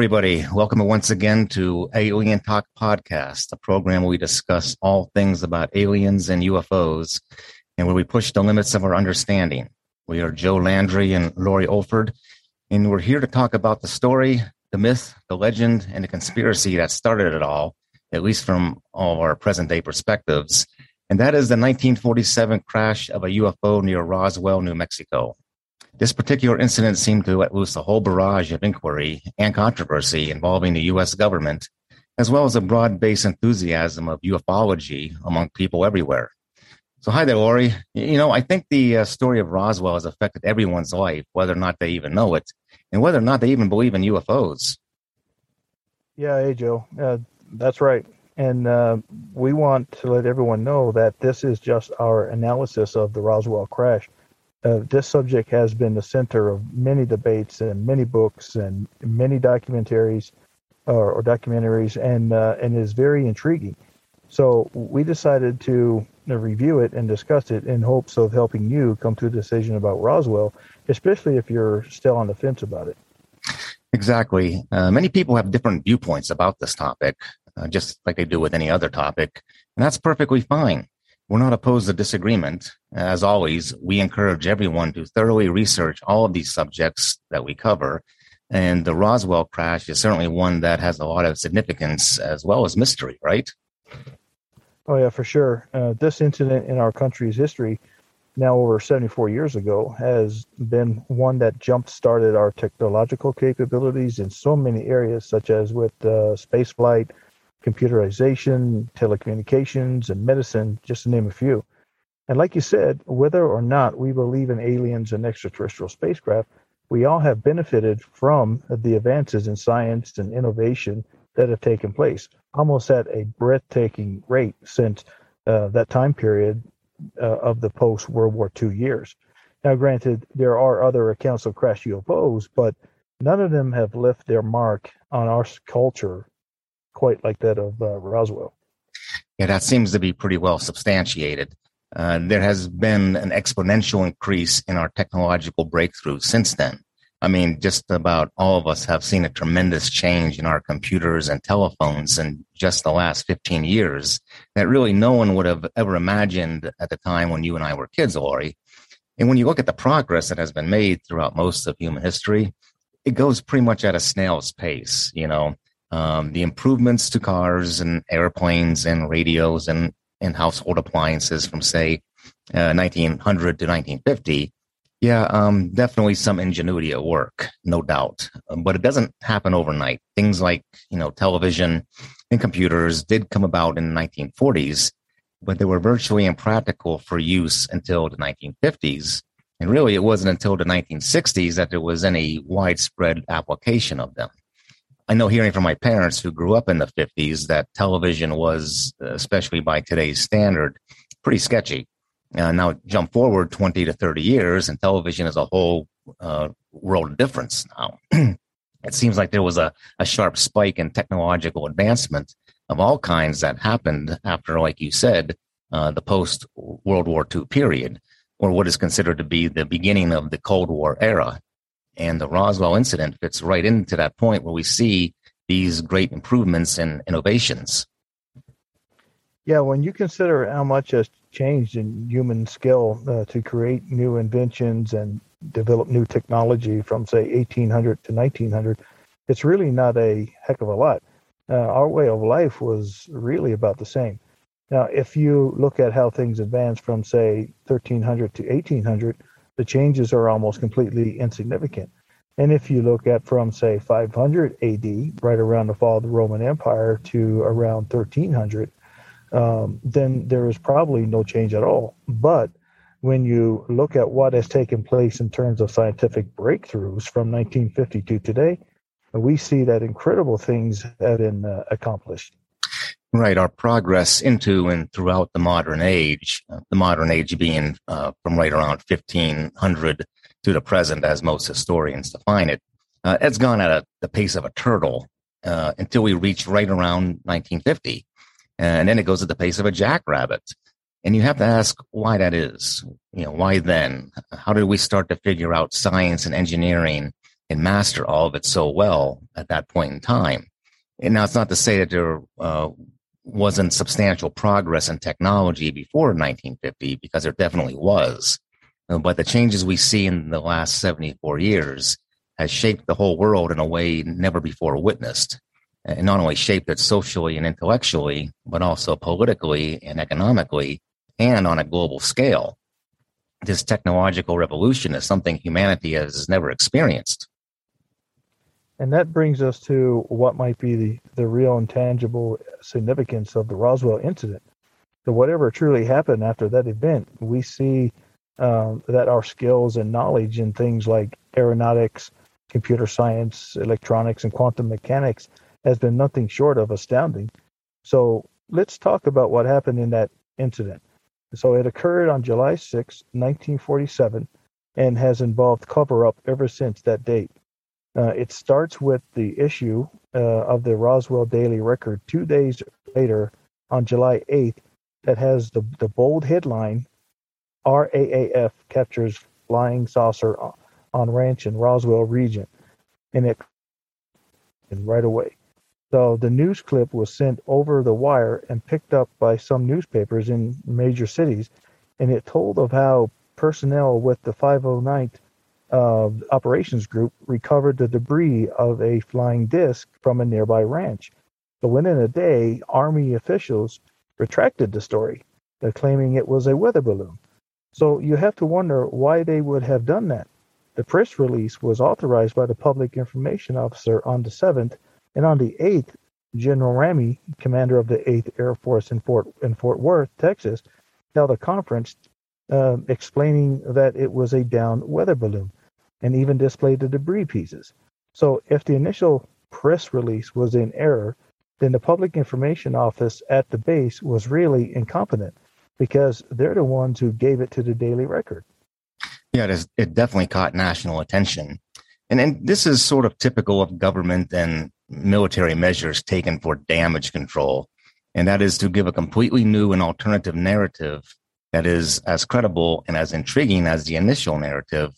Everybody. Welcome once again to Alien Talk Podcast, a program where we discuss all things about aliens and UFOs and where we push the limits of our understanding. We are Joe Landry and Laurie Olford, and we're here to talk about the story, the myth, the legend, and the conspiracy that started it all, at least from all of our present day perspectives. And that is the 1947 crash of a UFO near Roswell, New Mexico. This particular incident seemed to let loose a whole barrage of inquiry and controversy involving the U.S. government, as well as a broad based enthusiasm of ufology among people everywhere. So, hi there, Laurie. You know, I think the uh, story of Roswell has affected everyone's life, whether or not they even know it, and whether or not they even believe in UFOs. Yeah, hey, Joe. Uh, that's right. And uh, we want to let everyone know that this is just our analysis of the Roswell crash uh, this subject has been the center of many debates and many books and many documentaries or, or documentaries and uh, and is very intriguing. So we decided to review it and discuss it in hopes of helping you come to a decision about Roswell, especially if you're still on the fence about it. Exactly. Uh, many people have different viewpoints about this topic, uh, just like they do with any other topic, and that's perfectly fine. We're not opposed to disagreement. As always, we encourage everyone to thoroughly research all of these subjects that we cover. And the Roswell crash is certainly one that has a lot of significance as well as mystery, right? Oh, yeah, for sure. Uh, this incident in our country's history, now over 74 years ago, has been one that jump started our technological capabilities in so many areas, such as with uh, space flight, computerization, telecommunications, and medicine, just to name a few. And like you said, whether or not we believe in aliens and extraterrestrial spacecraft, we all have benefited from the advances in science and innovation that have taken place, almost at a breathtaking rate since uh, that time period uh, of the post World War II years. Now, granted, there are other accounts of crashed UFOs, but none of them have left their mark on our culture quite like that of uh, Roswell. Yeah, that seems to be pretty well substantiated. Uh, there has been an exponential increase in our technological breakthroughs since then. I mean, just about all of us have seen a tremendous change in our computers and telephones in just the last 15 years that really no one would have ever imagined at the time when you and I were kids, Laurie. And when you look at the progress that has been made throughout most of human history, it goes pretty much at a snail's pace. You know, um, the improvements to cars and airplanes and radios and, and household appliances from, say, uh, 1900 to 1950, yeah, um, definitely some ingenuity at work, no doubt. But it doesn't happen overnight. Things like, you know, television and computers did come about in the 1940s, but they were virtually impractical for use until the 1950s. And really, it wasn't until the 1960s that there was any widespread application of them. I know hearing from my parents who grew up in the 50s that television was, especially by today's standard, pretty sketchy. Uh, now jump forward 20 to 30 years and television is a whole uh, world of difference now. it seems like there was a, a sharp spike in technological advancement of all kinds that happened after, like you said, uh, the post World War II period, or what is considered to be the beginning of the Cold War era. And the Roswell incident fits right into that point where we see these great improvements and innovations. Yeah, when you consider how much has changed in human skill uh, to create new inventions and develop new technology from, say, 1800 to 1900, it's really not a heck of a lot. Uh, our way of life was really about the same. Now, if you look at how things advanced from, say, 1300 to 1800, the changes are almost completely insignificant. And if you look at from, say, 500 AD, right around the fall of the Roman Empire, to around 1300, um, then there is probably no change at all. But when you look at what has taken place in terms of scientific breakthroughs from 1950 to today, we see that incredible things have been uh, accomplished. Right, our progress into and throughout the modern age, uh, the modern age being uh, from right around 1500 to the present, as most historians define it, uh, it's gone at a, the pace of a turtle uh, until we reach right around 1950. And then it goes at the pace of a jackrabbit. And you have to ask why that is. You know, why then? How did we start to figure out science and engineering and master all of it so well at that point in time. And now it's not to say that there uh, wasn't substantial progress in technology before 1950, because there definitely was. But the changes we see in the last 74 years has shaped the whole world in a way never before witnessed. And not only shaped it socially and intellectually, but also politically and economically and on a global scale. This technological revolution is something humanity has never experienced. And that brings us to what might be the, the real intangible significance of the Roswell incident. So, whatever truly happened after that event, we see um, that our skills and knowledge in things like aeronautics, computer science, electronics, and quantum mechanics has been nothing short of astounding. So, let's talk about what happened in that incident. So, it occurred on July 6, 1947, and has involved cover up ever since that date. Uh, it starts with the issue uh, of the Roswell Daily Record two days later on July 8th that has the, the bold headline RAAF captures flying saucer on ranch in Roswell region. And it and right away. So the news clip was sent over the wire and picked up by some newspapers in major cities. And it told of how personnel with the 509th uh, operations group recovered the debris of a flying disc from a nearby ranch. But within a day, Army officials retracted the story, claiming it was a weather balloon. So you have to wonder why they would have done that. The press release was authorized by the public information officer on the 7th, and on the 8th, General Ramey, commander of the 8th Air Force in Fort, in Fort Worth, Texas, held a conference uh, explaining that it was a down weather balloon and even displayed the debris pieces. So if the initial press release was in error, then the public information office at the base was really incompetent because they're the ones who gave it to the Daily Record. Yeah, it, is, it definitely caught national attention. And, and this is sort of typical of government and military measures taken for damage control. And that is to give a completely new and alternative narrative that is as credible and as intriguing as the initial narrative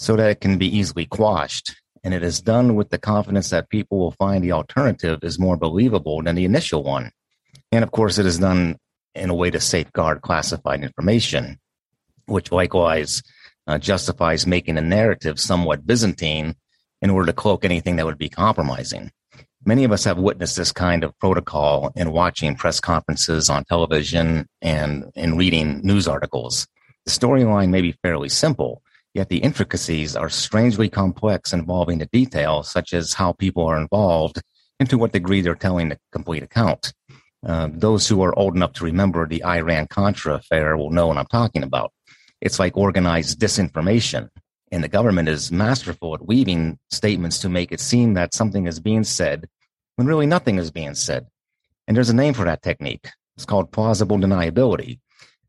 so that it can be easily quashed. And it is done with the confidence that people will find the alternative is more believable than the initial one. And of course, it is done in a way to safeguard classified information, which likewise uh, justifies making a narrative somewhat Byzantine in order to cloak anything that would be compromising. Many of us have witnessed this kind of protocol in watching press conferences on television and in reading news articles. The storyline may be fairly simple, Yet the intricacies are strangely complex involving the details, such as how people are involved and to what degree they're telling the complete account. Uh, those who are old enough to remember the Iran Contra affair will know what I'm talking about. It's like organized disinformation, and the government is masterful at weaving statements to make it seem that something is being said when really nothing is being said. And there's a name for that technique. It's called plausible deniability.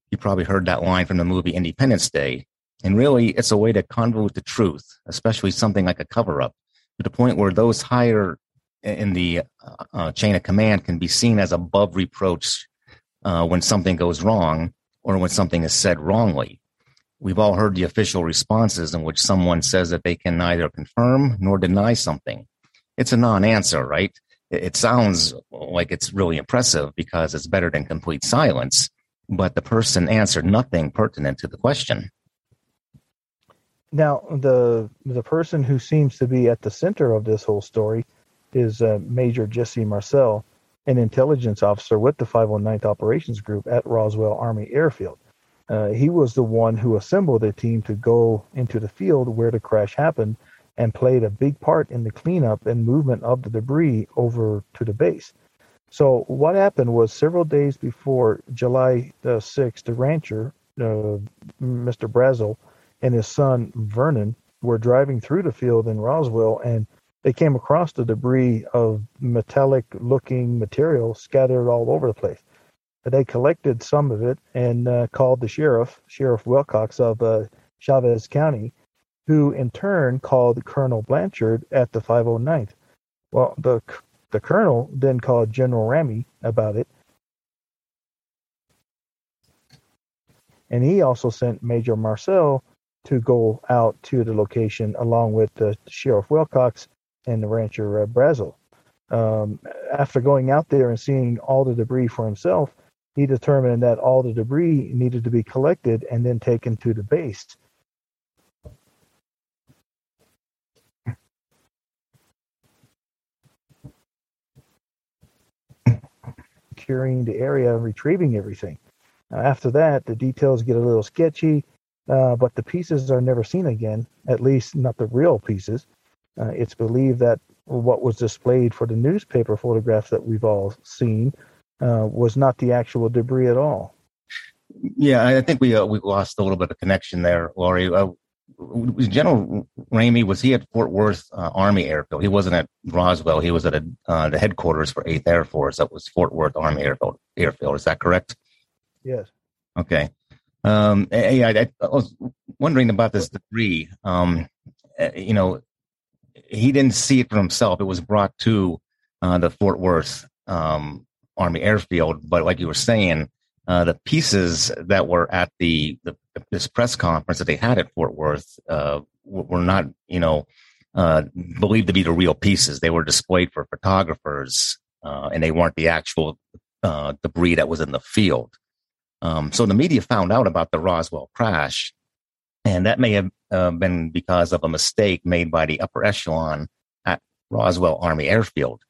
You probably heard that line from the movie Independence Day and really, it's a way to convolute the truth, especially something like a cover up, to the point where those higher in the uh, uh, chain of command can be seen as above reproach uh, when something goes wrong or when something is said wrongly. We've all heard the official responses in which someone says that they can neither confirm nor deny something. It's a non answer, right? It sounds like it's really impressive because it's better than complete silence, but the person answered nothing pertinent to the question. Now, the the person who seems to be at the center of this whole story is uh, Major Jesse Marcel, an intelligence officer with the 509th Operations Group at Roswell Army Airfield. Uh, he was the one who assembled a team to go into the field where the crash happened and played a big part in the cleanup and movement of the debris over to the base. So, what happened was several days before July the 6th, the rancher, uh, Mr. Brazel, and his son Vernon were driving through the field in Roswell and they came across the debris of metallic looking material scattered all over the place. They collected some of it and uh, called the sheriff, Sheriff Wilcox of uh, Chaves County, who in turn called Colonel Blanchard at the 509th. Well, the the colonel then called General Ramey about it, and he also sent Major Marcel to go out to the location along with the Sheriff Wilcox and the rancher uh, Brazel. Um, after going out there and seeing all the debris for himself, he determined that all the debris needed to be collected and then taken to the base. Curing the area and retrieving everything. Uh, after that, the details get a little sketchy, uh, but the pieces are never seen again, at least not the real pieces. Uh, it's believed that what was displayed for the newspaper photographs that we've all seen uh, was not the actual debris at all. Yeah, I think we uh, we lost a little bit of connection there, Laurie. Uh, General Ramey was he at Fort Worth uh, Army Airfield? He wasn't at Roswell. He was at a, uh, the headquarters for Eighth Air Force. That was Fort Worth Army Airfield. Airfield. Is that correct? Yes. Okay. Um, I, I, I, was wondering about this debris. Um, eh, you know, he didn't see it for himself. It was brought to uh, the Fort Worth um, Army Airfield, but like you were saying, uh, the pieces that were at the, the, this press conference that they had at Fort Worth uh, were not, you know, uh, believed to be the real pieces. They were displayed for photographers, uh, and they weren't the actual uh, debris that was in the field. Um, so the media found out about the Roswell crash, and that may have uh, been because of a mistake made by the upper echelon at Roswell Army Airfield.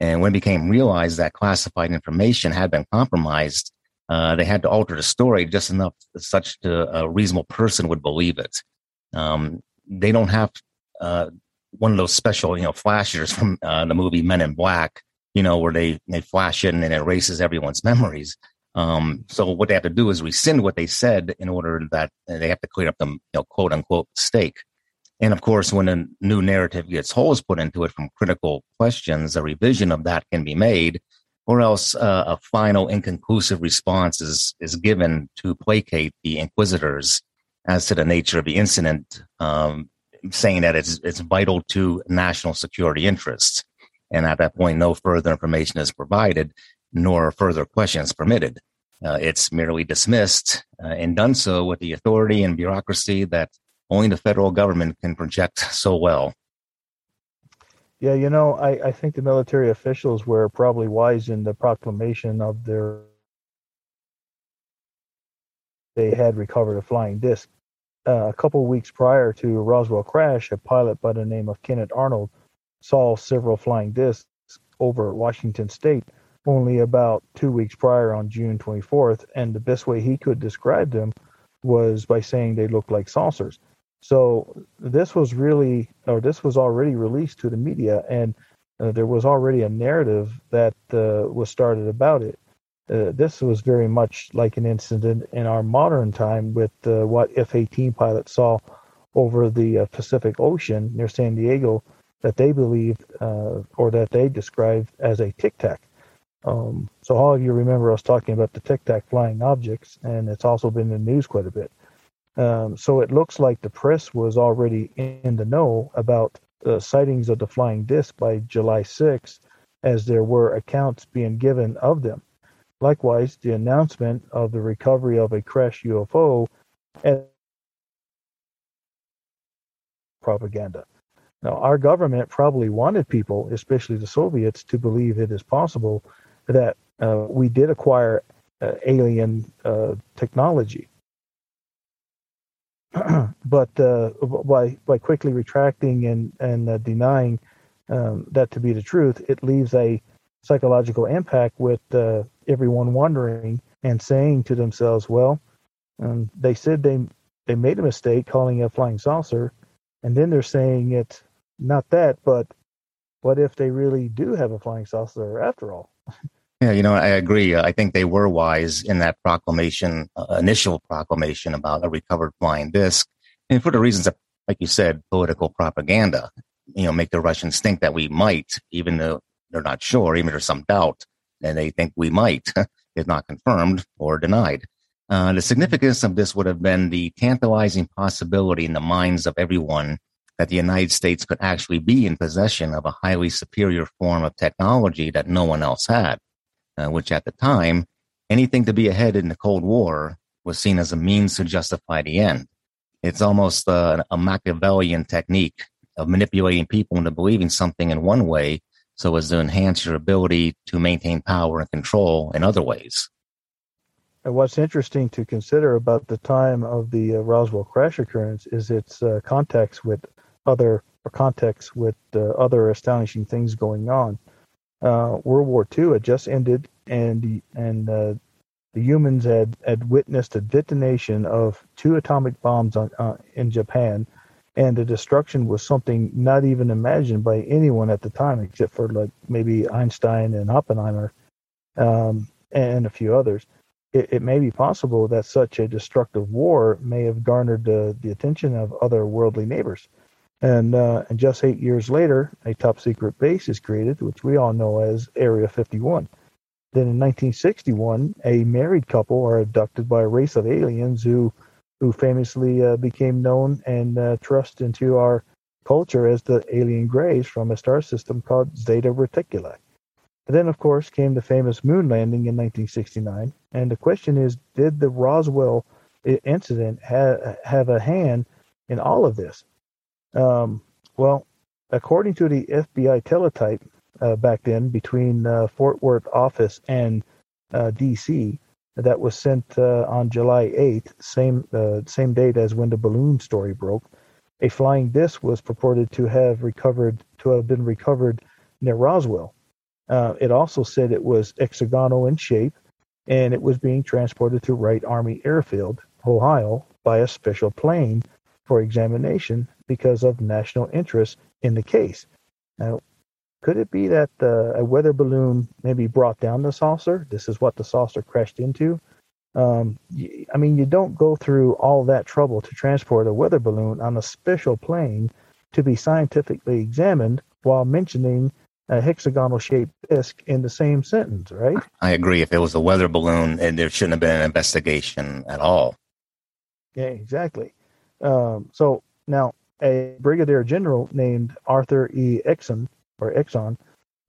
And when it became realized that classified information had been compromised, uh, they had to alter the story just enough such that a reasonable person would believe it. Um, they don't have uh, one of those special, you know, flashers from uh, the movie Men in Black, you know, where they they flash in and it erases everyone's memories. Um, so what they have to do is rescind what they said in order that they have to clear up the you know, quote unquote mistake. And of course, when a new narrative gets holes put into it from critical questions, a revision of that can be made, or else uh, a final inconclusive response is, is given to placate the inquisitors as to the nature of the incident, um, saying that it's, it's vital to national security interests. And at that point, no further information is provided nor further questions permitted. Uh, it's merely dismissed uh, and done so with the authority and bureaucracy that only the federal government can project so well. Yeah, you know, I, I think the military officials were probably wise in the proclamation of their. They had recovered a flying disc. Uh, a couple weeks prior to Roswell crash, a pilot by the name of Kenneth Arnold saw several flying discs over Washington State only about two weeks prior on June 24th, and the best way he could describe them was by saying they looked like saucers. So this was really, or this was already released to the media, and uh, there was already a narrative that uh, was started about it. Uh, this was very much like an incident in our modern time with uh, what F-18 pilots saw over the uh, Pacific Ocean near San Diego that they believed uh, or that they described as a tic tac. Um, so all of you remember us talking about the Tic Tac flying objects, and it's also been in the news quite a bit. Um, so it looks like the press was already in the know about the sightings of the flying disc by July 6th, as there were accounts being given of them. Likewise, the announcement of the recovery of a crashed UFO and propaganda. Now, our government probably wanted people, especially the Soviets, to believe it is possible that uh, we did acquire uh, alien uh, technology. but uh, by by quickly retracting and and uh, denying um, that to be the truth, it leaves a psychological impact with everyone wondering and saying to themselves, "Well, um, they said they they made a mistake calling it a flying saucer, and then they're saying it's not that, but what if they really do have a flying saucer after all?" Yeah, you know, I agree. I think they were wise in that proclamation, uh, initial proclamation about a recovered flying disc. And for the reasons that, like you said, political propaganda, you know, make the Russians think that we might, even though they're not sure, even there's some doubt, and they think we might, if not confirmed or denied. Uh, the significance of this would have been the tantalizing possibility in the minds of everyone that the United States could actually be in possession of a highly superior form of technology that no one else had uh, which at the time, anything to be ahead in the Cold War was seen as a means to justify the end. It's almost uh, a Machiavellian technique of manipulating people into believing something in one way so as to enhance your ability to maintain power and control in other ways. And what's interesting to consider about the time of the uh, Roswell crash occurrence is its uh, context with other or context with uh, other astonishing things going on. Uh, World War II had just ended, and and uh, the humans had, had witnessed a detonation of two atomic bombs on, uh, in Japan, and the destruction was something not even imagined by anyone at the time, except for like maybe Einstein and Oppenheimer, um, and a few others. It, it, may be possible that such a destructive war may have garnered the attention of other worldly neighbors. And, uh, and just eight years later, a top secret base is created, which we all know as Area 51. Then in 1961, a married couple are abducted by a race of aliens who, who famously uh, became known and uh, thrust into our culture as the alien grays from a star system called Zeta Reticuli. And then, of course, came the famous moon landing in 1969. And the question is, did the Roswell incident ha- have a hand in all of this? Um, well, according to the FBI teletype, uh, back then between uh, Fort Worth office and uh, D.C. that was sent uh, on July 8th, same uh, same date as when the balloon story broke. A flying disc was purported to have recovered to have been recovered near Roswell. Uh, it also said it was hexagonal in shape, and it was being transported to Wright Army Airfield, Ohio, by a special plane for examination because of national interest in the case. Now, could it be that a weather balloon maybe brought down the saucer? This is what the saucer crashed into. Um, I mean, you don't go through all that trouble to transport a weather balloon on a special plane to be scientifically examined while mentioning a hexagonal shaped disk in the same sentence, right? I agree. If it was a weather balloon, and there shouldn't have been an investigation at all. Yeah, exactly. Um, so now, a brigadier general named Arthur E. Exon or Exxon,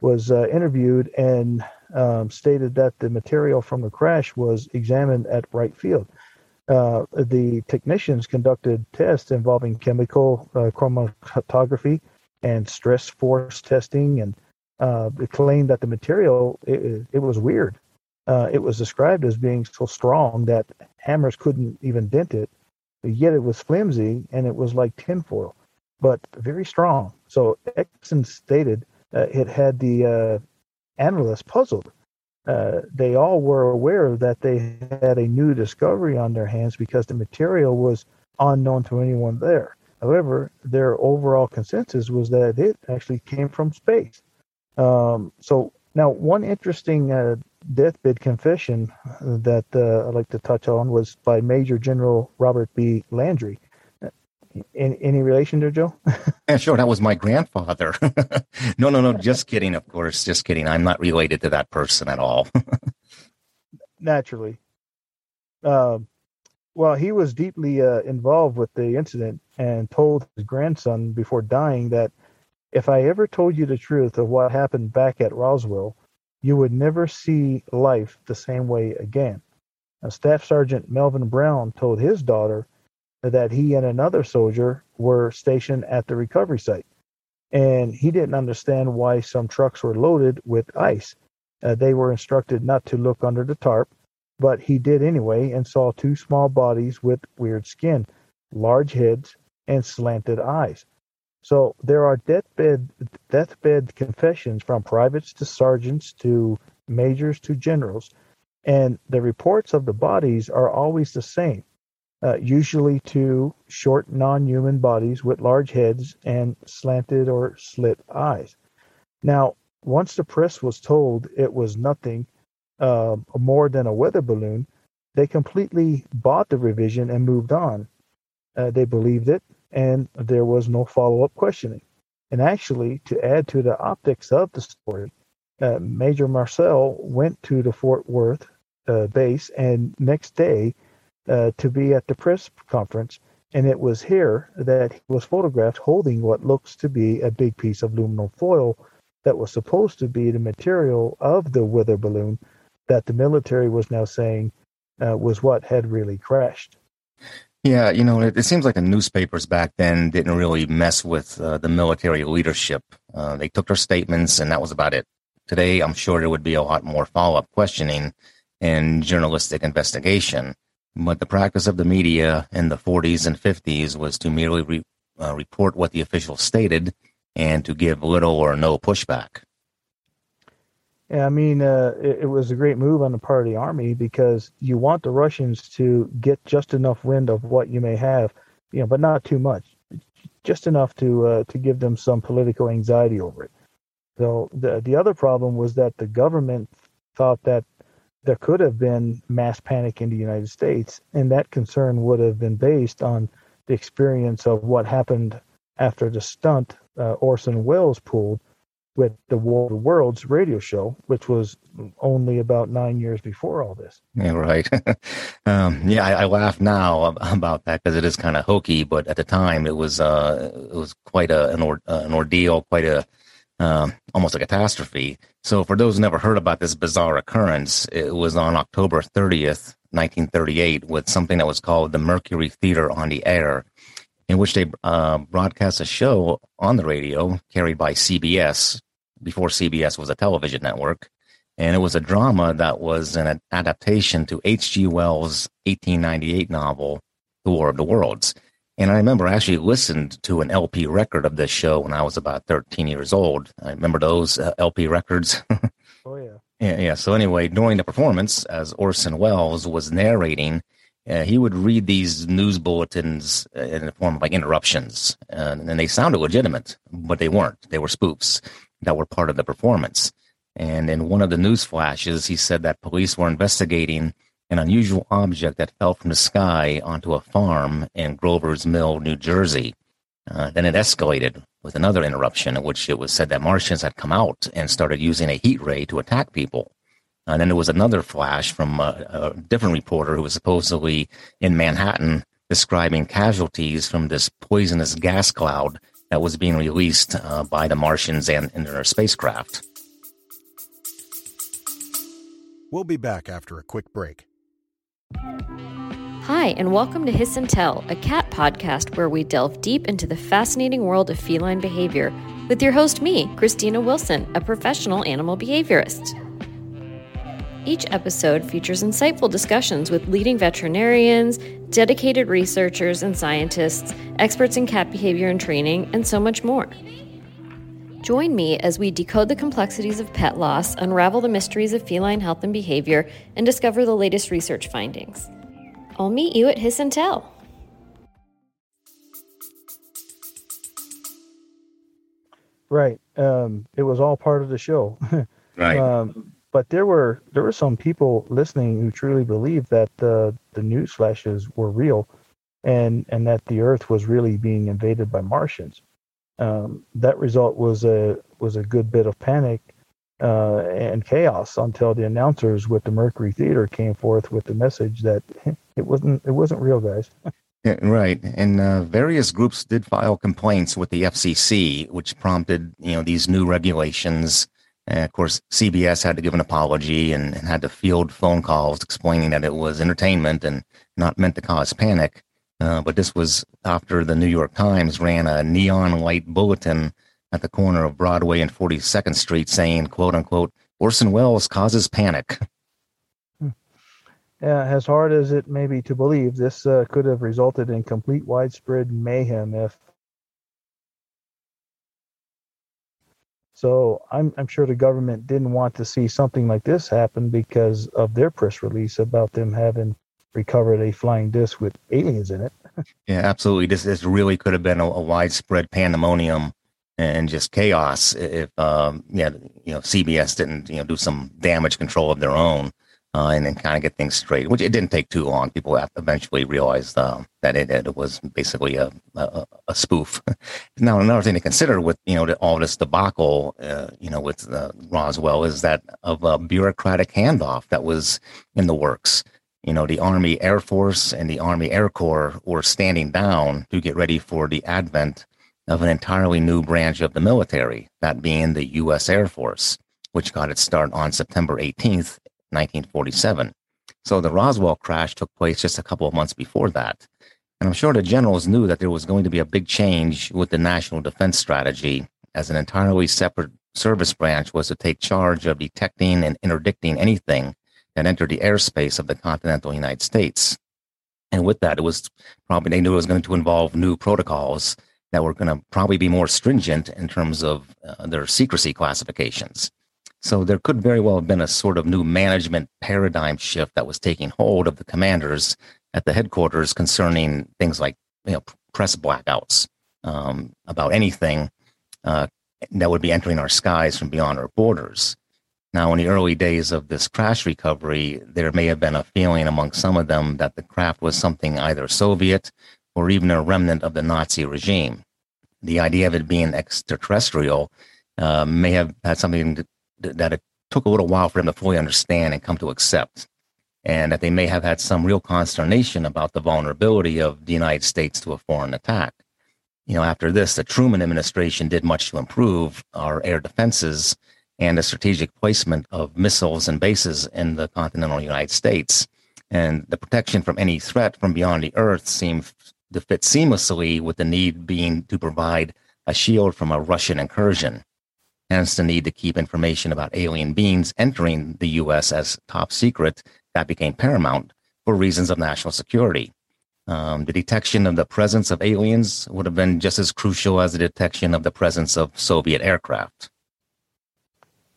was uh, interviewed and um, stated that the material from the crash was examined at Wright Field. Uh, the technicians conducted tests involving chemical uh, chromatography and stress force testing, and uh, claimed that the material it, it was weird. Uh, it was described as being so strong that hammers couldn't even dent it, yet it was flimsy and it was like tinfoil but very strong. So Exon stated uh, it had the uh, analysts puzzled. Uh, they all were aware that they had a new discovery on their hands because the material was unknown to anyone there. However, their overall consensus was that it actually came from space. Um, so now, one interesting uh, deathbed confession that uh, I'd like to touch on was by Major General Robert B. Landry. In, any relation to Joe? yeah, sure. That was my grandfather. no, no, no. Just kidding. Of course, just kidding. I'm not related to that person at all. Naturally. Um, well, he was deeply uh, involved with the incident and told his grandson before dying that if I ever told you the truth of what happened back at Roswell, you would never see life the same way again. Now, Staff Sergeant Melvin Brown told his daughter that he and another soldier were stationed at the recovery site. And he didn't understand why some trucks were loaded with ice. Uh, they were instructed not to look under the tarp, but he did anyway and saw two small bodies with weird skin, large heads, and slanted eyes. So there are deathbed deathbed confessions from privates to sergeants to majors to generals, and the reports of the bodies are always the same uh, usually two short non human bodies with large heads and slanted or slit eyes. Now, once the press was told it was nothing uh, more than a weather balloon, they completely bought the revision and moved on. Uh, they believed it, and there was no follow up questioning. And actually, to add to the optics of the story, uh, Major Marcel went to the Fort Worth uh, base, and next day uh, to be at the press conference, and it was here that he was photographed holding what looks to be a big piece of aluminum foil that was supposed to be the material of the weather balloon that the military was now saying uh, was what had really crashed. Yeah, you know, it, it, seems like the newspapers back then didn't really mess with uh, the military leadership. Uh, they took their statements, and that was about it. Today, I'm sure there would be a lot more follow up questioning and journalistic investigation. But the practice of the media in the 40s and 50s was to merely re- uh, report what the officials stated and to give little or no pushback. I mean, uh, it, it, was a great move on the part of the army because you want the Russians to get just enough wind of what you may have, you know, but not too much, just enough to uh, to give them some political anxiety over it. So the the other problem was that the government thought that there could have been mass panic in the United States, and that concern would have been based on the experience of what happened after the stunt uh, Orson Welles pulled with the War of the Worlds radio show, which was only about nine years before all this. Yeah, right. um, yeah, I, I, laugh now about that because it is kind of hokey, but at the time it was uh, it was quite a, an, or, uh, an ordeal, quite a um, almost a catastrophe. So, for those who never heard about this bizarre occurrence, it was on October 30th, 1938, with something that was called the Mercury Theater on the Air in which they uh, broadcast a show on the radio carried by CBS before CBS was a television network. And it was a drama that was an adaptation to H.G. Wells' 1898 novel, The War of the Worlds. And I remember I actually listened to an LP record of this show when I was about 13 years old. I remember those uh, LP records. oh, yeah. yeah. Yeah. So, anyway, during the performance, as Orson Welles was narrating, uh, he would read these news bulletins uh, in the form of like interruptions, and, they sounded legitimate, but they weren't. They were spoofs that were part of the performance. And in one of the news flashes, he said that police were investigating an unusual object that fell from the sky onto a farm in Grover's Mill, New Jersey. Uh, then it escalated with another interruption in which it was said that Martians had come out and started using a heat ray to attack people. And then there was another flash from a, a different reporter who was supposedly in Manhattan describing casualties from this poisonous gas cloud that was being released uh, by the Martians and in their spacecraft. We'll be back after a quick break. Hi, and welcome to Hiss and Tell, a cat podcast where we delve deep into the fascinating world of feline behavior with your host, me, Christina Wilson, a professional animal behaviorist. Each episode features insightful discussions with leading veterinarians, dedicated researchers and scientists, experts in cat behavior and training, and so much more. Join me as we decode the complexities of pet loss, unravel the mysteries of feline health and behavior, and discover the latest research findings. I'll meet you at Hiss and Tell. Right. Um, it was all part of the show. right. Um, but there were there were some people listening who truly believed that the the news flashes were real, and and that the Earth was really being invaded by Martians. Um, that result was a was a good bit of panic uh, and chaos until the announcers with the Mercury Theater came forth with the message that it wasn't it wasn't real, guys. Yeah, right, and uh, various groups did file complaints with the FCC, which prompted you know these new regulations and of course, CBS had to give an apology and, and, had to field phone calls explaining that it was entertainment and not meant to cause panic. Uh, but this was after the New York Times ran a neon light bulletin at the corner of Broadway and 42nd Street saying, quote unquote, Orson Welles causes panic. Yeah, as hard as it may be to believe, this uh, could have resulted in complete widespread mayhem if So I'm, I'm sure the government didn't want to see something like this happen because of their press release about them having recovered a flying disc with aliens in it. yeah, absolutely. This this really could have been a, a widespread pandemonium and just chaos if um, yeah you know CBS didn't you know do some damage control of their own uh, and then kind of get things straight. Which it didn't take too long. People eventually realized uh, that it, it, was basically a, a, a, spoof. now, another thing to consider with you know all this debacle, uh, you know, with uh, Roswell is that of a bureaucratic handoff that was in the works. You know, the Army Air Force and the Army Air Corps were standing down to get ready for the advent of an entirely new branch of the military, that being the U.S. Air Force, which got its start on September 18th, 1947. So the Roswell crash took place just a couple of months before that. And I'm sure the generals knew that there was going to be a big change with the national defense strategy, as an entirely separate service branch was to take charge of detecting and interdicting anything that entered the airspace of the continental United States. And with that, it was probably, they knew it was going to involve new protocols that were going to probably be more stringent in terms of uh, their secrecy classifications. So there could very well have been a sort of new management paradigm shift that was taking hold of the commanders at the headquarters concerning things like you know press blackouts um, about anything uh, that would be entering our skies from beyond our borders. Now, in the early days of this crash recovery, there may have been a feeling among some of them that the craft was something either Soviet or even a remnant of the Nazi regime. The idea of it being extraterrestrial uh, may have had something to, that it took a little while for them to fully understand and come to accept, and that they may have had some real consternation about the vulnerability of the United States to a foreign attack. You know, after this, the Truman administration did much to improve our air defenses and the strategic placement of missiles and bases in the continental United States. And the protection from any threat from beyond the Earth seemed to fit seamlessly with the need being to provide a shield from a Russian incursion. Hence, the need to keep information about alien beings entering the U.S. as top secret that became paramount for reasons of national security. Um, the detection of the presence of aliens would have been just as crucial as the detection of the presence of Soviet aircraft.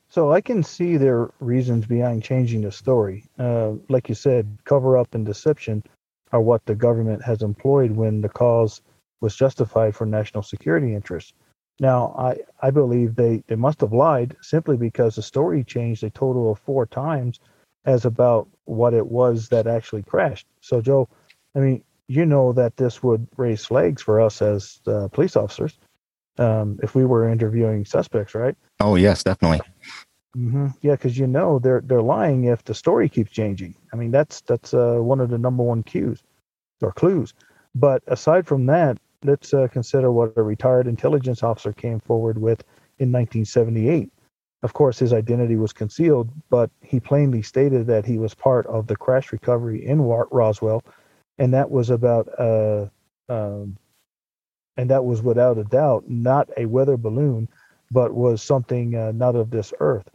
So I can see their reasons behind changing the story. Uh, like you said, cover up and deception are what the government has employed when the cause was justified for national security interests. Now, I, I believe they, they must have lied simply because the story changed a total of four times as about what it was that actually crashed. So, Joe, I mean, you know that this would raise flags for us as uh, police officers um, if we were interviewing suspects, right? Oh, yes, definitely. Mm-hmm. Yeah, because you know they're they're lying if the story keeps changing. I mean that's that's uh, one of the number one cues or clues. But aside from that, let's uh, consider what a retired intelligence officer came forward with in 1978. Of course, his identity was concealed, but he plainly stated that he was part of the crash recovery in Roswell, and that was about uh, um, and that was without a doubt not a weather balloon, but was something uh, not of this earth.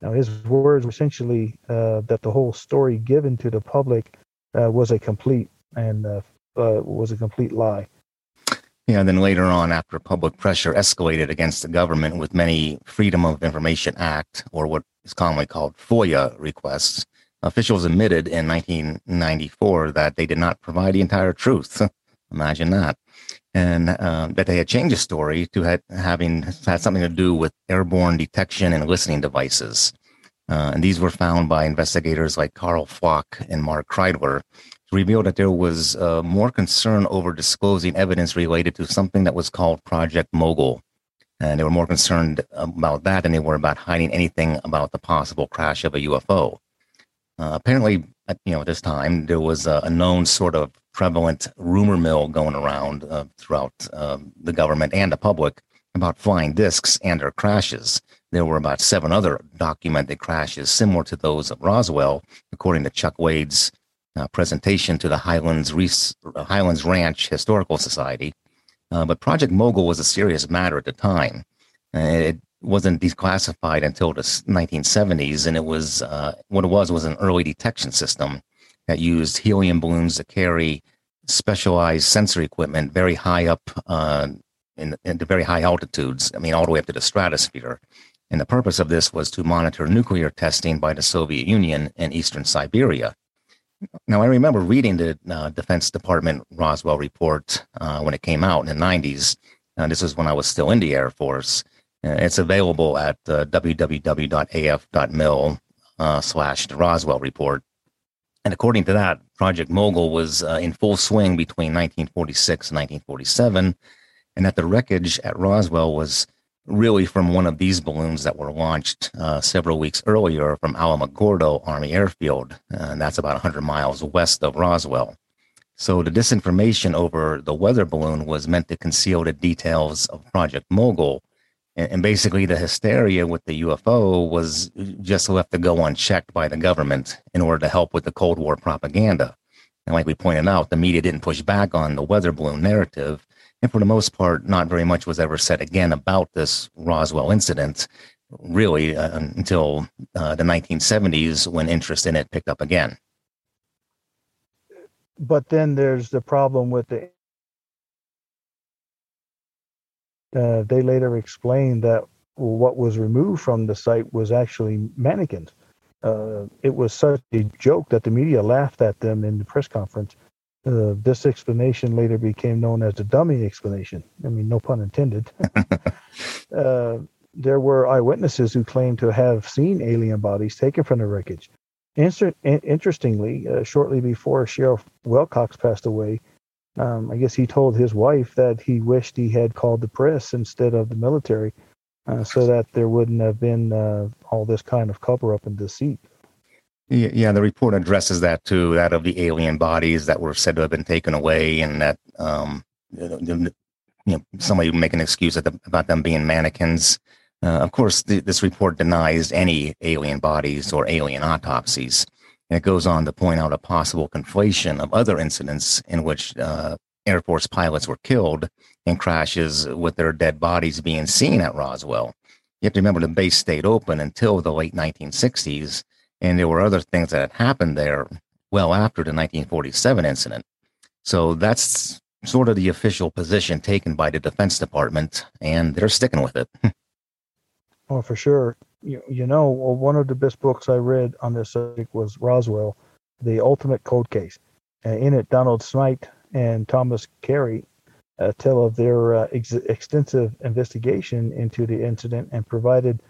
Now, his words were essentially uh, that the whole story given to the public uh, was a complete and uh, uh, was a complete lie. Yeah, then later on, after public pressure escalated against the government with many Freedom of Information Act, or what is commonly called FOIA requests, officials admitted in 1994 that they did not provide the entire truth. Imagine that and um, that they had changed the story to having had something to do with airborne detection and listening devices. Uh, and these were found by investigators like Karl Pflock and Mark Kreidler to reveal that there was uh, more concern over disclosing evidence related to something that was called Project Mogul. And they were more concerned about that than they were about hiding anything about the possible crash of a UFO. Uh, apparently, at, you know, at this time, there was a, a known sort of prevalent rumor mill going around uh, throughout uh, the government and the public about flying discs and their crashes. There were about seven other documented crashes similar to those of Roswell, according to Chuck Wade's uh, presentation to the Highlands, Reese, Highlands Ranch Historical Society. Uh, but Project Mogul was a serious matter at the time. Uh, it wasn't declassified until the 1970s, and it was uh, what it was was an early detection system that used helium balloons to carry specialized sensory equipment very high up uh, in, into very high altitudes. I mean, all the way up to the stratosphere. And the purpose of this was to monitor nuclear testing by the Soviet Union in eastern Siberia. Now, I remember reading the uh, Defense Department Roswell report uh, when it came out in the 90s. Uh, this was when I was still in the Air Force. Uh, it's available at uh, www.af.mil uh, slash the Roswell report. And according to that, Project Mogul was uh, in full swing between 1946 and 1947, and that the wreckage at Roswell was really from one of these balloons that were launched uh, several weeks earlier from Alamogordo Army Airfield, and that's about 100 miles west of Roswell. So the disinformation over the weather balloon was meant to conceal the details of Project Mogul, and, and basically, the hysteria with the UFO was just left to go unchecked by the government in order to help with the Cold War propaganda. And like we pointed out, the media didn't push back on the weather balloon narrative. And for the most part, not very much was ever said again about this Roswell incident, really, uh, until uh, the 1970s when interest in it picked up again. But then there's the problem with the. Uh, they later explained that what was removed from the site was actually mannequins. Uh, it was such a joke that the media laughed at them in the press conference. Uh, this explanation later became known as the dummy explanation. I mean, no pun intended. uh, there were eyewitnesses who claimed to have seen alien bodies taken from the wreckage. Inter- interestingly, uh, shortly before Sheriff Wilcox passed away, um, I guess he told his wife that he wished he had called the press instead of the military uh, so that there wouldn't have been uh, all this kind of cover up and deceit. Yeah, the report addresses that too, that of the alien bodies that were said to have been taken away, and that um, you know somebody make an excuse about them being mannequins. Uh, of course, th- this report denies any alien bodies or alien autopsies. And it goes on to point out a possible conflation of other incidents in which uh, Air Force pilots were killed in crashes with their dead bodies being seen at Roswell. You have to remember the base stayed open until the late 1960s, and there were other things that had happened there well after the 1947 incident. So that's sort of the official position taken by the Defense Department, and they're sticking with it. well, for sure. You, you know, one of the best books I read on this subject was Roswell, The Ultimate Cold Case. Uh, in it, Donald Schmitt and Thomas Carey uh, tell of their uh, ex- extensive investigation into the incident and provided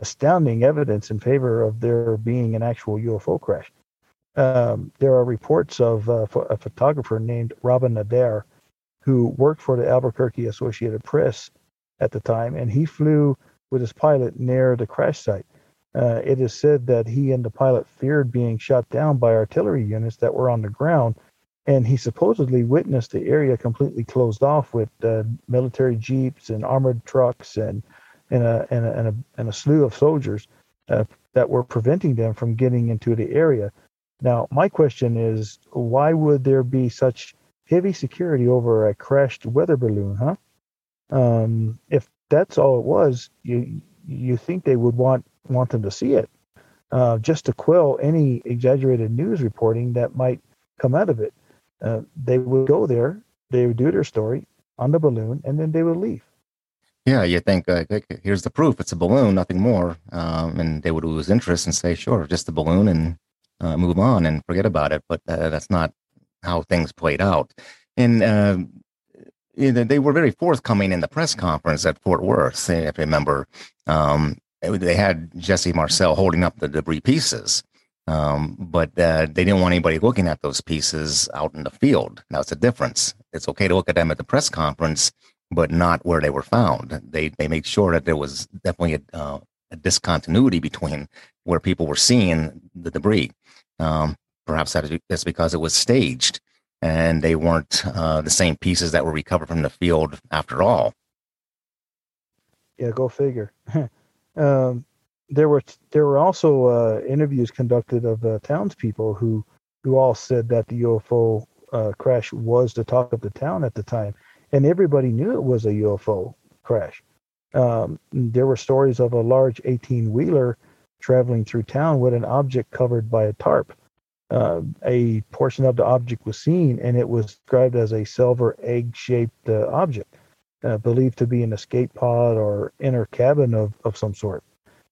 astounding evidence in favor of there being an actual UFO crash. Um, there are reports of uh, a photographer named Robin Adair who worked for the Albuquerque Associated Press at the time, and he flew with his pilot near the crash site. Uh, it is said that he and the pilot feared being shot down by artillery units that were on the ground and he supposedly witnessed the area completely closed off with uh, military jeeps and armored trucks and and a and a, and a, and a slew of soldiers uh, that were preventing them from getting into the area. Now, my question is, why would there be such heavy security over a crashed weather balloon, huh? Um, if that's all it was, you you think they would want want them to see it, uh, just to quell any exaggerated news reporting that might come out of it uh, they would go there, they would do their story on the balloon, and then they would leave. Yeah, you think uh, here's the proof; it's a balloon, nothing more, um, and they would lose interest and say, "Sure, just a balloon," and uh, move on and forget about it. But uh, that's not how things played out. And uh, they were very forthcoming in the press conference at Fort Worth. If you remember, um, they had Jesse Marcel holding up the debris pieces, um, but uh, they didn't want anybody looking at those pieces out in the field. Now it's a difference. It's okay to look at them at the press conference, but not where they were found. They they made sure that there was definitely a, uh, a discontinuity between where people were seeing the debris. Um, perhaps that's because it was staged and they weren't uh, the same pieces that were recovered from the field after all. Yeah, go figure. um, there were there were also uh, interviews conducted of uh, townspeople who who all said that the UFO uh, crash was the talk of the town at the time, and everybody knew it was a UFO crash. Um, there were stories of a large 18 wheeler traveling through town with an object covered by a tarp. Uh, a portion of the object was seen, and it was described as a silver egg shaped uh, object, uh, believed to be an escape pod or inner cabin of, of some sort.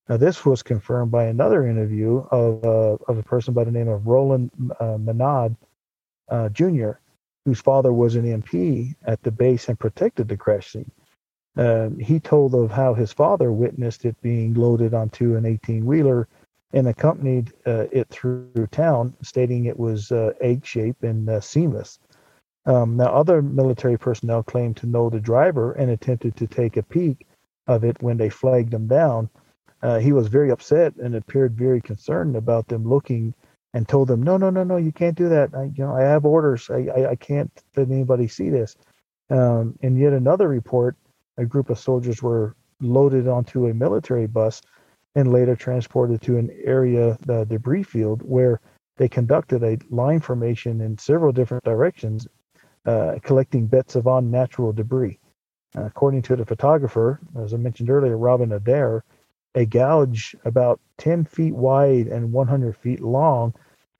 Now, this was confirmed by another interview of, uh, of a person by the name of Roland uh, Menard uh, Jr., whose father was an MP at the base and protected the crash scene. Um, he told of how his father witnessed it being loaded onto an 18 wheeler and accompanied uh, it through town, stating it was uh, egg shaped and uh, seamless. Um, now, other military personnel claimed to know the driver and attempted to take a peek of it when they flagged him down uh, he was very upset and appeared very concerned about them looking and told them, no, no, no, no, you can't do that. I, you know, I have orders. I, I, I can't let anybody see this. Um, yet another report, a group of soldiers were loaded onto a military bus and later transported to an area, the debris field, where they conducted a line formation in several different directions, uh, collecting bits of unnatural debris. Uh, according to the photographer, as I mentioned earlier, Robin Adair, a gouge about 10 feet wide and 100 feet long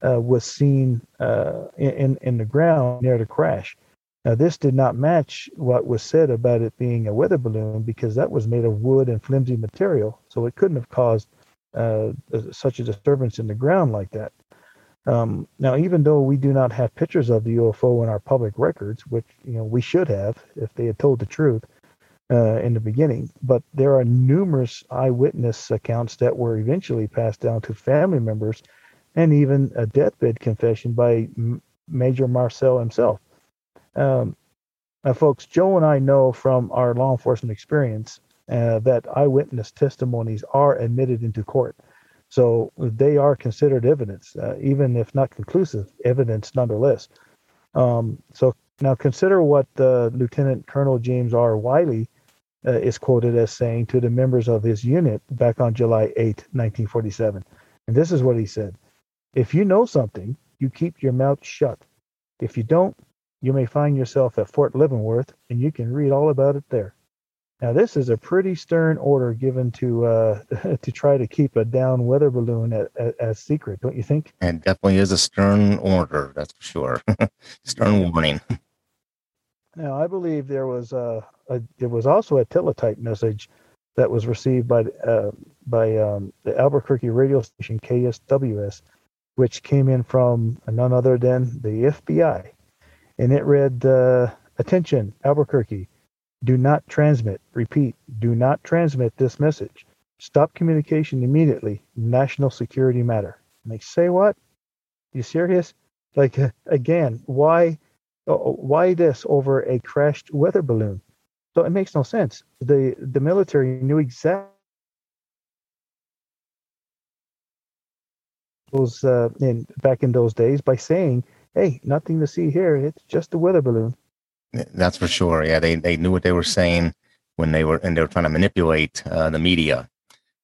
uh, was seen uh, in, in the ground near the crash. Now, this did not match what was said about it being a weather balloon because that was made of wood and flimsy material, so it couldn't have caused uh, such a disturbance in the ground like that. Um, now, even though we do not have pictures of the UFO in our public records, which you know we should have if they had told the truth uh, in the beginning, but there are numerous eyewitness accounts that were eventually passed down to family members, and even a deathbed confession by M- Major Marcel himself. Um, now, folks, Joe and I know from our law enforcement experience uh, that eyewitness testimonies are admitted into court. So they are considered evidence, uh, even if not conclusive evidence nonetheless. Um, so now consider what uh, Lieutenant Colonel James R. Wiley uh, is quoted as saying to the members of his unit back on July 8, 1947. And this is what he said If you know something, you keep your mouth shut. If you don't, you may find yourself at Fort Leavenworth, and you can read all about it there. Now, this is a pretty stern order given to uh, to try to keep a down weather balloon as secret, don't you think? It definitely is a stern order, that's for sure. stern warning. Now, I believe there was a, a there was also a teletype message that was received by uh, by um, the Albuquerque radio station KSWS, which came in from none other than the FBI and it read, uh, "Attention, Albuquerque, do not transmit. Repeat, do not transmit this message. Stop communication immediately. National security matter." And they say, "What? You serious? Like again? Why? Uh, why this over a crashed weather balloon?" So it makes no sense. The the military knew exactly those uh, in back in those days by saying hey, nothing to see here. It's just a weather balloon. That's for sure. Yeah, they they knew what they were saying when they were and they were trying to manipulate uh, the media.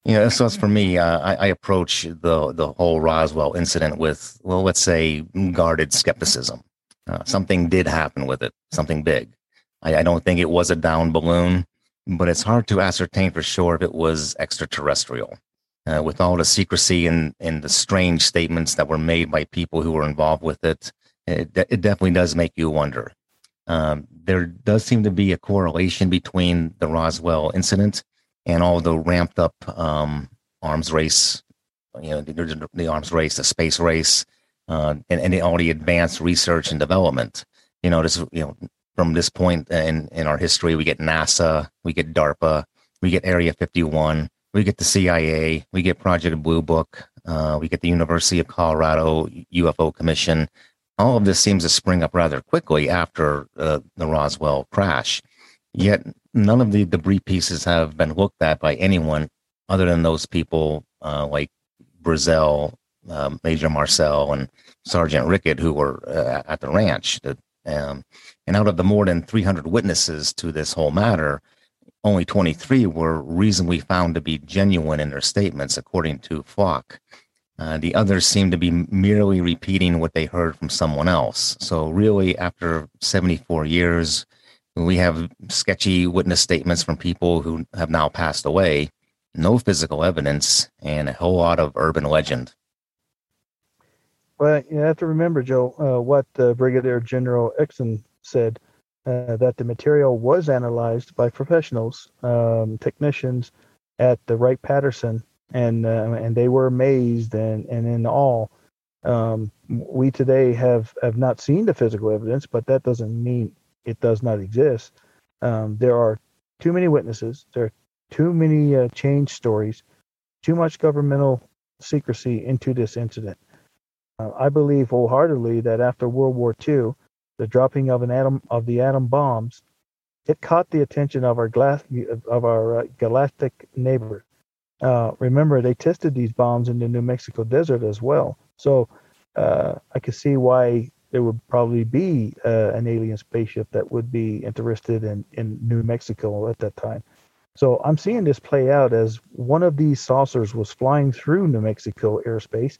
You know, so for me, uh, I, I, approach the the whole Roswell incident with, well, let's say, guarded skepticism. Uh, something did happen with it, something big. I, I don't think it was a down balloon, but it's hard to ascertain for sure if it was extraterrestrial. Uh, with all the secrecy and, and the strange statements that were made by people who were involved with it, it, it definitely does make you wonder. Um, there does seem to be a correlation between the Roswell incident and all the ramped up um, arms race, you know, the, the, arms race, the space race, uh, and, and all the advanced research and development. You know, this, you know, from this point in, in our history, we get NASA, we get DARPA, we get Area 51, we get the CIA, we get Project Blue Book, uh, we get the University of Colorado UFO Commission, all of this seems to spring up rather quickly after uh, the Roswell crash. Yet none of the debris pieces have been looked at by anyone other than those people uh, like Brazel, um, Major Marcel, and Sergeant Rickett, who were uh, at the ranch. Um, and out of the more than 300 witnesses to this whole matter, only 23 were reasonably found to be genuine in their statements, according to Pflock. Uh, the others seem to be merely repeating what they heard from someone else. So, really, after 74 years, we have sketchy witness statements from people who have now passed away, no physical evidence, and a whole lot of urban legend. Well, you have to remember, Joe, uh, what uh, Brigadier General Exon said uh, that the material was analyzed by professionals, um, technicians at the Wright Patterson and uh, and they were amazed and and in awe. Um, we today have have not seen the physical evidence, but that doesn't mean it does not exist. Um, there are too many witnesses. There are too many uh, change stories. Too much governmental secrecy into this incident. Uh, I believe wholeheartedly that after World War II, the dropping of an atom of the atom bombs, it caught the attention of our glass of our uh, galactic neighbor. uh, remember, they tested these bombs in the New Mexico desert as well. So uh, I could see why there would probably be uh, an alien spaceship that would be interested in, in New Mexico at that time. So I'm seeing this play out as one of these saucers was flying through New Mexico airspace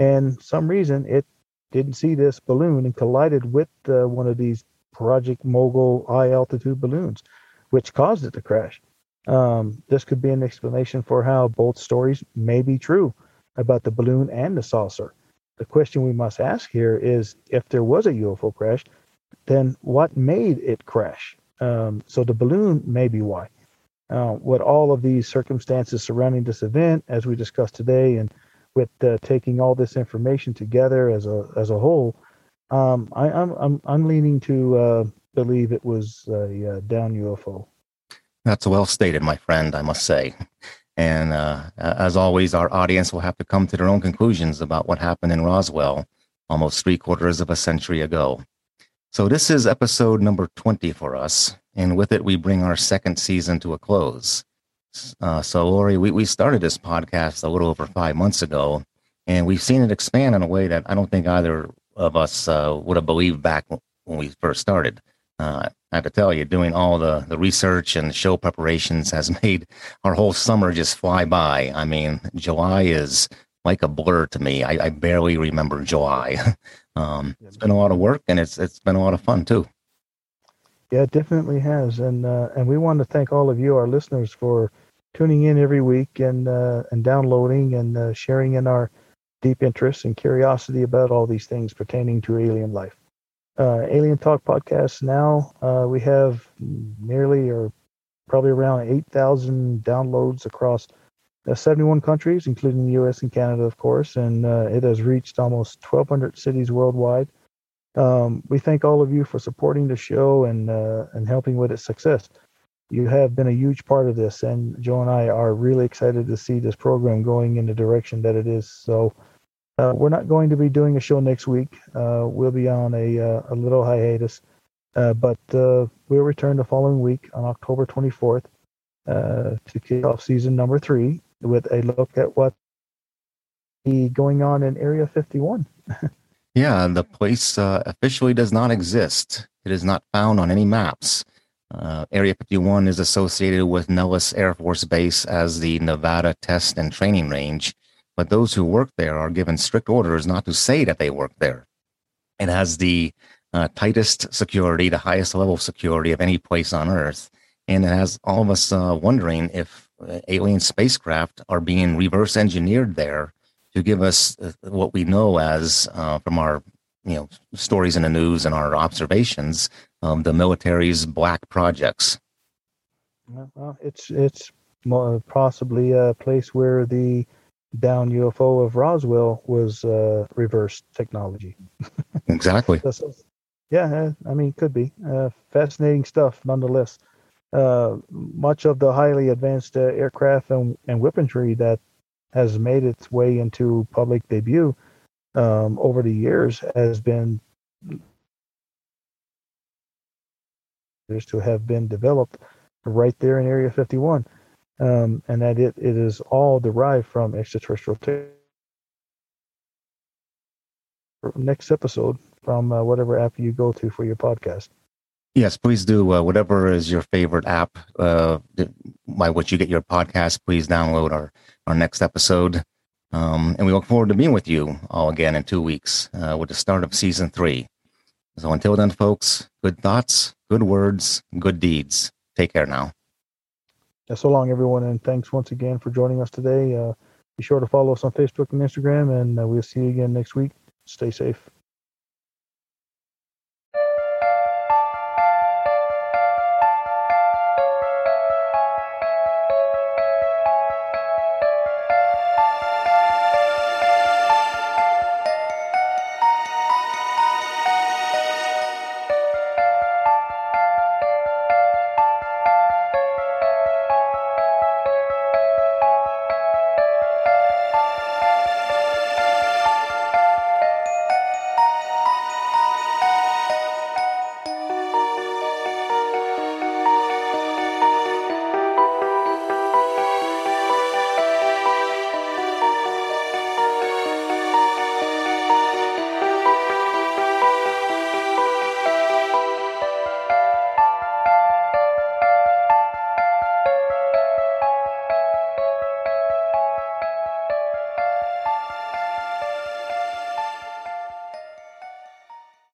and some reason it didn't see this balloon and collided with uh, one of these Project Mogul high altitude balloons, which caused it to crash. Um, this could be an explanation for how both stories may be true about the balloon and the saucer. The question we must ask here is if there was a UFO crash, then what made it crash? Um, so the balloon may be why. Uh, with all of these circumstances surrounding this event, as we discussed today, and with uh, taking all this information together as a as a whole, um, I, am I'm, I'm I'm leaning to uh, believe it was a, a down UFO. That's well stated, my friend. I must say. And uh, as always, our audience will have to come to their own conclusions about what happened in Roswell almost three quarters of a century ago. So, this is episode number 20 for us. And with it, we bring our second season to a close. Uh, so, Laurie, we, we started this podcast a little over five months ago, and we've seen it expand in a way that I don't think either of us uh, would have believed back when we first started. Uh, I have to tell you, doing all the, the research and show preparations has made our whole summer just fly by. I mean, July is like a blur to me. I, I barely remember July. um, it's been a lot of work, and it's it's been a lot of fun too. Yeah, it definitely has, and uh, and we want to thank all of you, our listeners, for tuning in every week and uh, and downloading and uh, sharing in our deep interest and curiosity about all these things pertaining to alien life. Uh, alien Talk podcast. Now uh, we have nearly or probably around eight thousand downloads across uh, 71 countries, including the U.S. and Canada, of course, and it has reached almost 1,200 cities worldwide. Um, we thank all of you for supporting the show and uh, and helping with its success. You have been a huge part of this, and Joe and I are really excited to see this program going in the direction that it is. So, uh, we're not going to be doing a show next week. Uh, we'll be on a uh, a little hiatus, uh, but uh, we'll return the following week on October 24th to kick off season number three with a look at what going on in Area 51. Yeah, the place officially does not exist. It is not found on any maps. Uh, Area 51 is associated with Nellis Air Force Base as the Nevada Test and Training Range, but those who work there are given strict orders not to say that they work there. It has the uh, tightest security, the highest level of security of any place on Earth, and it has all of us uh, wondering if uh, alien spacecraft are being reverse engineered there to give us uh, what we know as uh, from our you know stories in the news and our observations um, the military's black projects well it's it's more possibly a place where the down UFO of Roswell was uh, reverse technology. exactly. yeah, I mean, could be uh, fascinating stuff nonetheless. Uh, much of the highly advanced uh, aircraft and, and weaponry that has made its way into public debut um, over the years has been to have been developed right there in Area 51, um, and that it, it is all derived from extraterrestrial. Next episode from uh, whatever app you go to for your podcast. Yes, please do. Uh, whatever is your favorite app uh, by which you get your podcast, please download our our next episode. Um, and we look forward to being with you all again in two weeks uh, with the start of season three. So until then, folks, good thoughts, good words, good deeds. Take care now. Yeah, so long, everyone, and thanks once again for joining us today. Uh, be sure to follow us on Facebook and Instagram, and uh, we'll see you again next week. Stay safe.